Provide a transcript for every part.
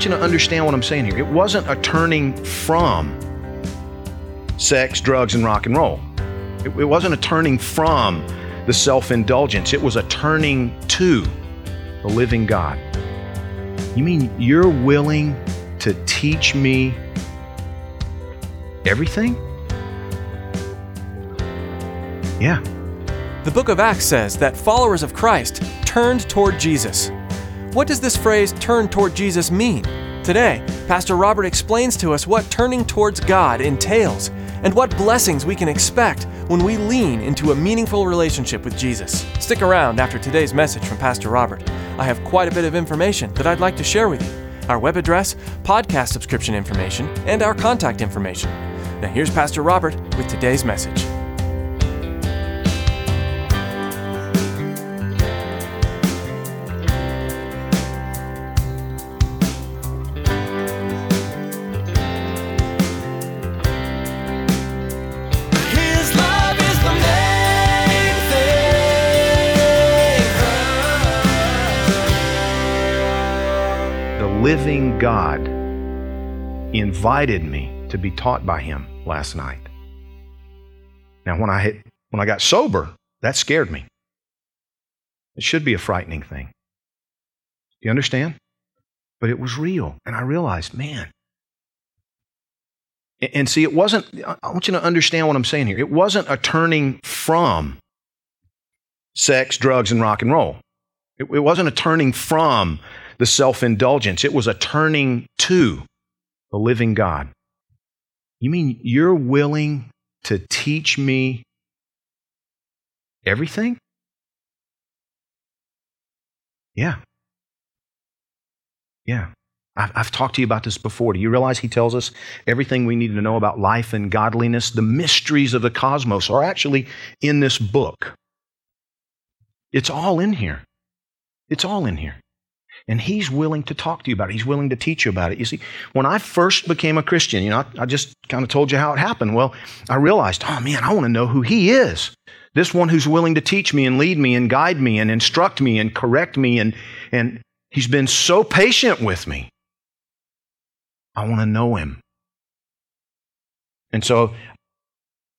Want you to understand what I'm saying here. It wasn't a turning from sex, drugs, and rock and roll. It, it wasn't a turning from the self indulgence. It was a turning to the living God. You mean you're willing to teach me everything? Yeah. The book of Acts says that followers of Christ turned toward Jesus. What does this phrase, turn toward Jesus, mean? Today, Pastor Robert explains to us what turning towards God entails and what blessings we can expect when we lean into a meaningful relationship with Jesus. Stick around after today's message from Pastor Robert. I have quite a bit of information that I'd like to share with you our web address, podcast subscription information, and our contact information. Now, here's Pastor Robert with today's message. The living God invited me to be taught by him last night. Now, when I, hit, when I got sober, that scared me. It should be a frightening thing. Do you understand? But it was real. And I realized, man. And see, it wasn't, I want you to understand what I'm saying here. It wasn't a turning from sex, drugs, and rock and roll. It, it wasn't a turning from the self indulgence. It was a turning to the living God. You mean you're willing to teach me everything? Yeah. Yeah. I've, I've talked to you about this before. Do you realize he tells us everything we need to know about life and godliness? The mysteries of the cosmos are actually in this book. It's all in here. It's all in here. And he's willing to talk to you about it. He's willing to teach you about it. You see, when I first became a Christian, you know, I, I just kind of told you how it happened. Well, I realized, oh man, I want to know who he is. This one who's willing to teach me and lead me and guide me and instruct me and correct me. And, and he's been so patient with me. I want to know him. And so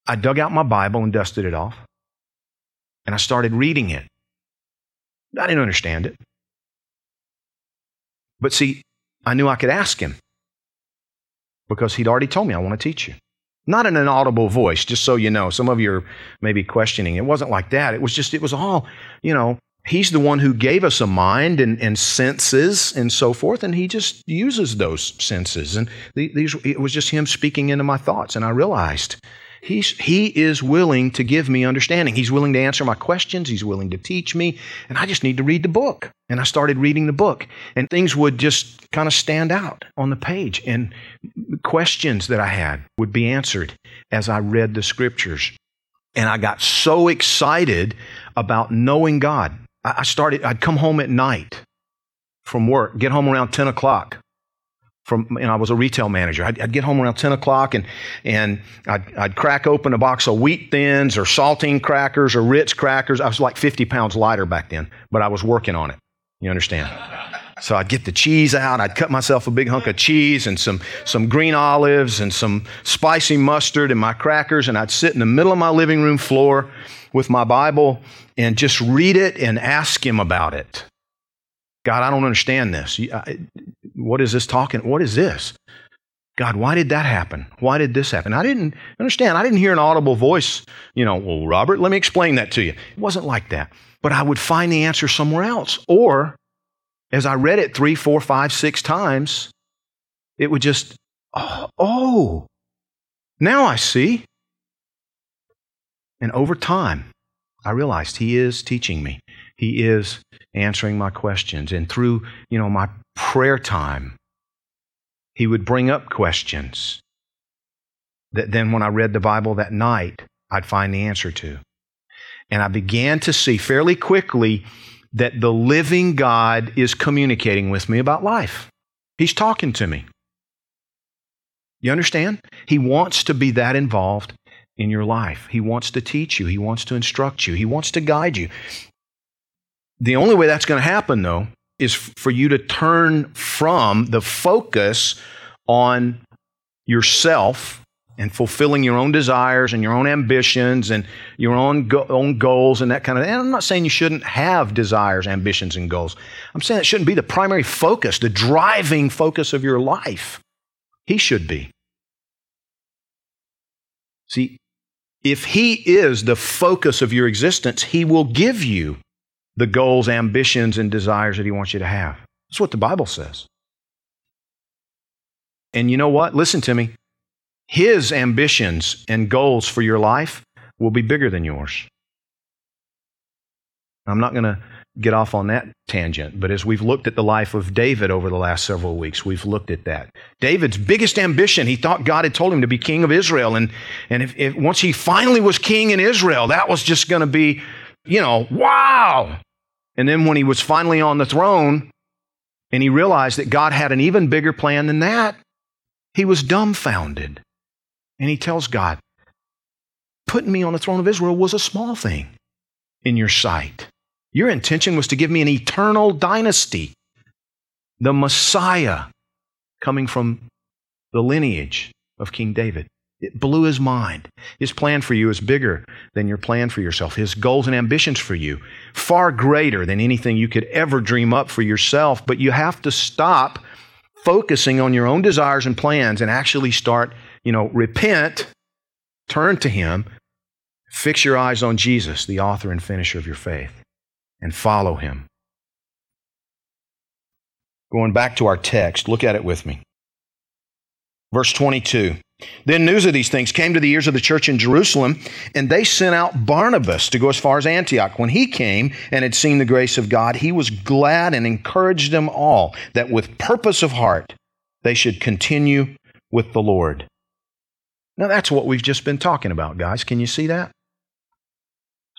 I dug out my Bible and dusted it off. And I started reading it. I didn't understand it. But see, I knew I could ask him because he'd already told me, I want to teach you. Not in an audible voice, just so you know. Some of you are maybe questioning. It wasn't like that. It was just, it was all, you know, he's the one who gave us a mind and, and senses and so forth, and he just uses those senses. And these, it was just him speaking into my thoughts. And I realized He's, he is willing to give me understanding. He's willing to answer my questions. He's willing to teach me. And I just need to read the book. And I started reading the book. And things would just kind of stand out on the page. And questions that I had would be answered as I read the scriptures. And I got so excited about knowing God. I started, I'd come home at night from work, get home around 10 o'clock from you know, I was a retail manager. I'd, I'd get home around 10 o'clock and, and I'd, I'd crack open a box of wheat thins or saltine crackers or Ritz crackers. I was like 50 pounds lighter back then, but I was working on it. You understand? So I'd get the cheese out. I'd cut myself a big hunk of cheese and some, some green olives and some spicy mustard and my crackers. And I'd sit in the middle of my living room floor with my Bible and just read it and ask him about it. God, I don't understand this. What is this talking? What is this? God, why did that happen? Why did this happen? I didn't understand. I didn't hear an audible voice, you know, well, Robert, let me explain that to you. It wasn't like that. But I would find the answer somewhere else. Or as I read it three, four, five, six times, it would just, oh, oh now I see. And over time, I realized He is teaching me. He is answering my questions. And through, you know, my prayer time, He would bring up questions that then when I read the Bible that night, I'd find the answer to. And I began to see fairly quickly that the living God is communicating with me about life. He's talking to me. You understand? He wants to be that involved in your life. He wants to teach you, He wants to instruct you, He wants to guide you. The only way that's going to happen, though, is for you to turn from the focus on yourself and fulfilling your own desires and your own ambitions and your own, go- own goals and that kind of and I'm not saying you shouldn't have desires, ambitions, and goals. I'm saying it shouldn't be the primary focus, the driving focus of your life. He should be. See, if He is the focus of your existence, He will give you the goals, ambitions, and desires that He wants you to have. That's what the Bible says. And you know what? Listen to me. His ambitions and goals for your life will be bigger than yours. I'm not going to get off on that tangent, but as we've looked at the life of David over the last several weeks, we've looked at that. David's biggest ambition, he thought God had told him to be king of Israel. And, and if, if once he finally was king in Israel, that was just going to be, you know, wow. And then when he was finally on the throne and he realized that God had an even bigger plan than that, he was dumbfounded. And he tells God, Putting me on the throne of Israel was a small thing in your sight. Your intention was to give me an eternal dynasty, the Messiah coming from the lineage of King David. It blew his mind. His plan for you is bigger than your plan for yourself. His goals and ambitions for you, far greater than anything you could ever dream up for yourself. But you have to stop focusing on your own desires and plans and actually start you know, repent, turn to Him, fix your eyes on Jesus, the author and finisher of your faith, and follow Him. Going back to our text, look at it with me. Verse 22. Then news of these things came to the ears of the church in Jerusalem, and they sent out Barnabas to go as far as Antioch. When he came and had seen the grace of God, he was glad and encouraged them all that with purpose of heart they should continue with the Lord. Now, that's what we've just been talking about, guys. Can you see that?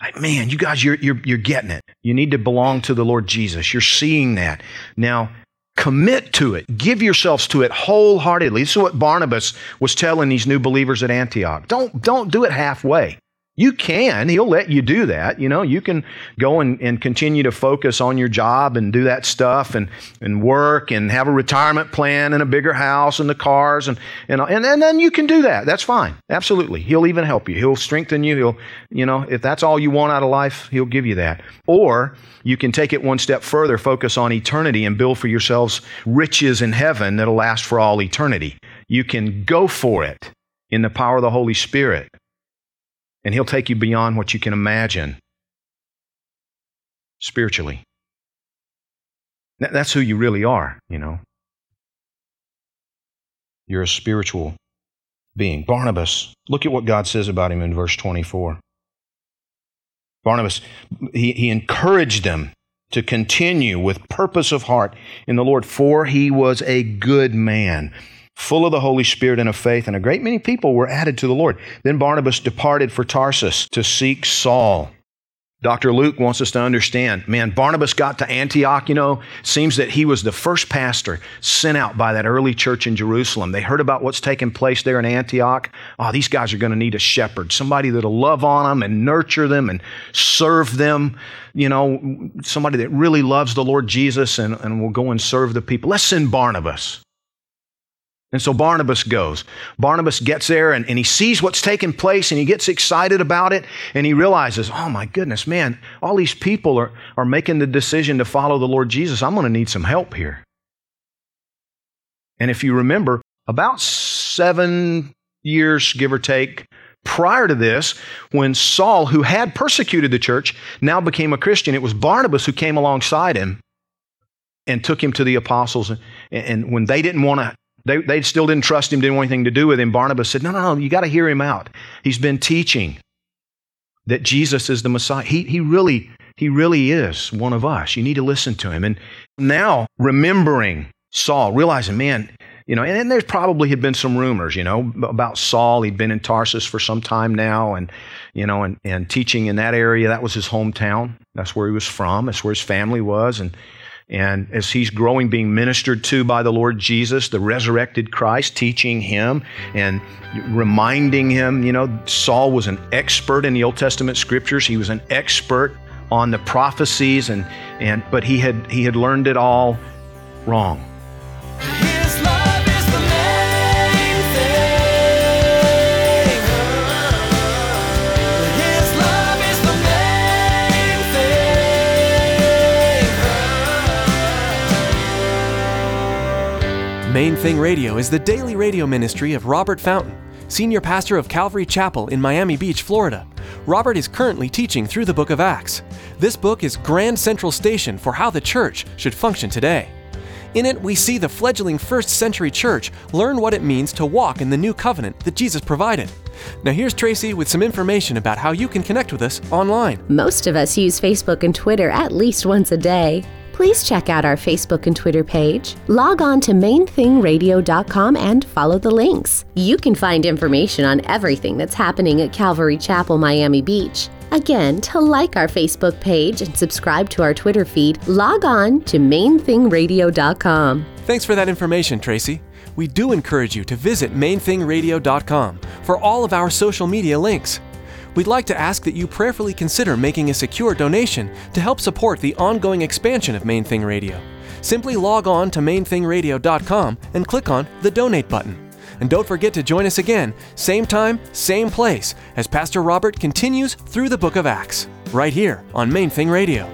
Like, man, you guys, you're, you're, you're getting it. You need to belong to the Lord Jesus. You're seeing that. Now, commit to it. Give yourselves to it wholeheartedly. This is what Barnabas was telling these new believers at Antioch. Don't, don't do it halfway. You can. He'll let you do that. You know, you can go and, and continue to focus on your job and do that stuff and, and work and have a retirement plan and a bigger house and the cars and, and, and, and then you can do that. That's fine. Absolutely. He'll even help you. He'll strengthen you. He'll, you know, if that's all you want out of life, he'll give you that. Or you can take it one step further, focus on eternity and build for yourselves riches in heaven that'll last for all eternity. You can go for it in the power of the Holy Spirit and He'll take you beyond what you can imagine spiritually. That's who you really are, you know. You're a spiritual being. Barnabas, look at what God says about him in verse 24. Barnabas, he, he encouraged them to continue with purpose of heart in the Lord, for he was a good man full of the Holy Spirit and of faith, and a great many people were added to the Lord. Then Barnabas departed for Tarsus to seek Saul. Dr. Luke wants us to understand, man, Barnabas got to Antioch, you know, seems that he was the first pastor sent out by that early church in Jerusalem. They heard about what's taking place there in Antioch. Oh, these guys are going to need a shepherd, somebody that'll love on them and nurture them and serve them, you know, somebody that really loves the Lord Jesus and, and will go and serve the people. Let's send Barnabas. And so Barnabas goes. Barnabas gets there and, and he sees what's taking place and he gets excited about it and he realizes, oh my goodness, man, all these people are, are making the decision to follow the Lord Jesus. I'm going to need some help here. And if you remember, about seven years, give or take, prior to this, when Saul, who had persecuted the church, now became a Christian, it was Barnabas who came alongside him and took him to the apostles. And, and when they didn't want to, they, they still didn't trust him, didn't want anything to do with him, Barnabas said, No, no, no, you got to hear him out. He's been teaching that Jesus is the Messiah. He, he really, he really is one of us. You need to listen to him. And now remembering Saul, realizing, man, you know, and, and there's probably had been some rumors, you know, about Saul. He'd been in Tarsus for some time now, and you know, and, and teaching in that area. That was his hometown. That's where he was from. That's where his family was, and and as he's growing, being ministered to by the Lord Jesus, the resurrected Christ, teaching him and reminding him, you know, Saul was an expert in the Old Testament scriptures. He was an expert on the prophecies, and and but he had he had learned it all wrong. Main Thing Radio is the daily radio ministry of Robert Fountain, senior pastor of Calvary Chapel in Miami Beach, Florida. Robert is currently teaching through the book of Acts. This book is Grand Central Station for how the church should function today. In it, we see the fledgling first century church learn what it means to walk in the new covenant that Jesus provided. Now, here's Tracy with some information about how you can connect with us online. Most of us use Facebook and Twitter at least once a day. Please check out our Facebook and Twitter page. Log on to mainthingradio.com and follow the links. You can find information on everything that's happening at Calvary Chapel, Miami Beach. Again, to like our Facebook page and subscribe to our Twitter feed, log on to mainthingradio.com. Thanks for that information, Tracy. We do encourage you to visit mainthingradio.com for all of our social media links. We'd like to ask that you prayerfully consider making a secure donation to help support the ongoing expansion of Main Thing Radio. Simply log on to mainthingradio.com and click on the donate button. And don't forget to join us again, same time, same place, as Pastor Robert continues through the book of Acts, right here on Main Thing Radio.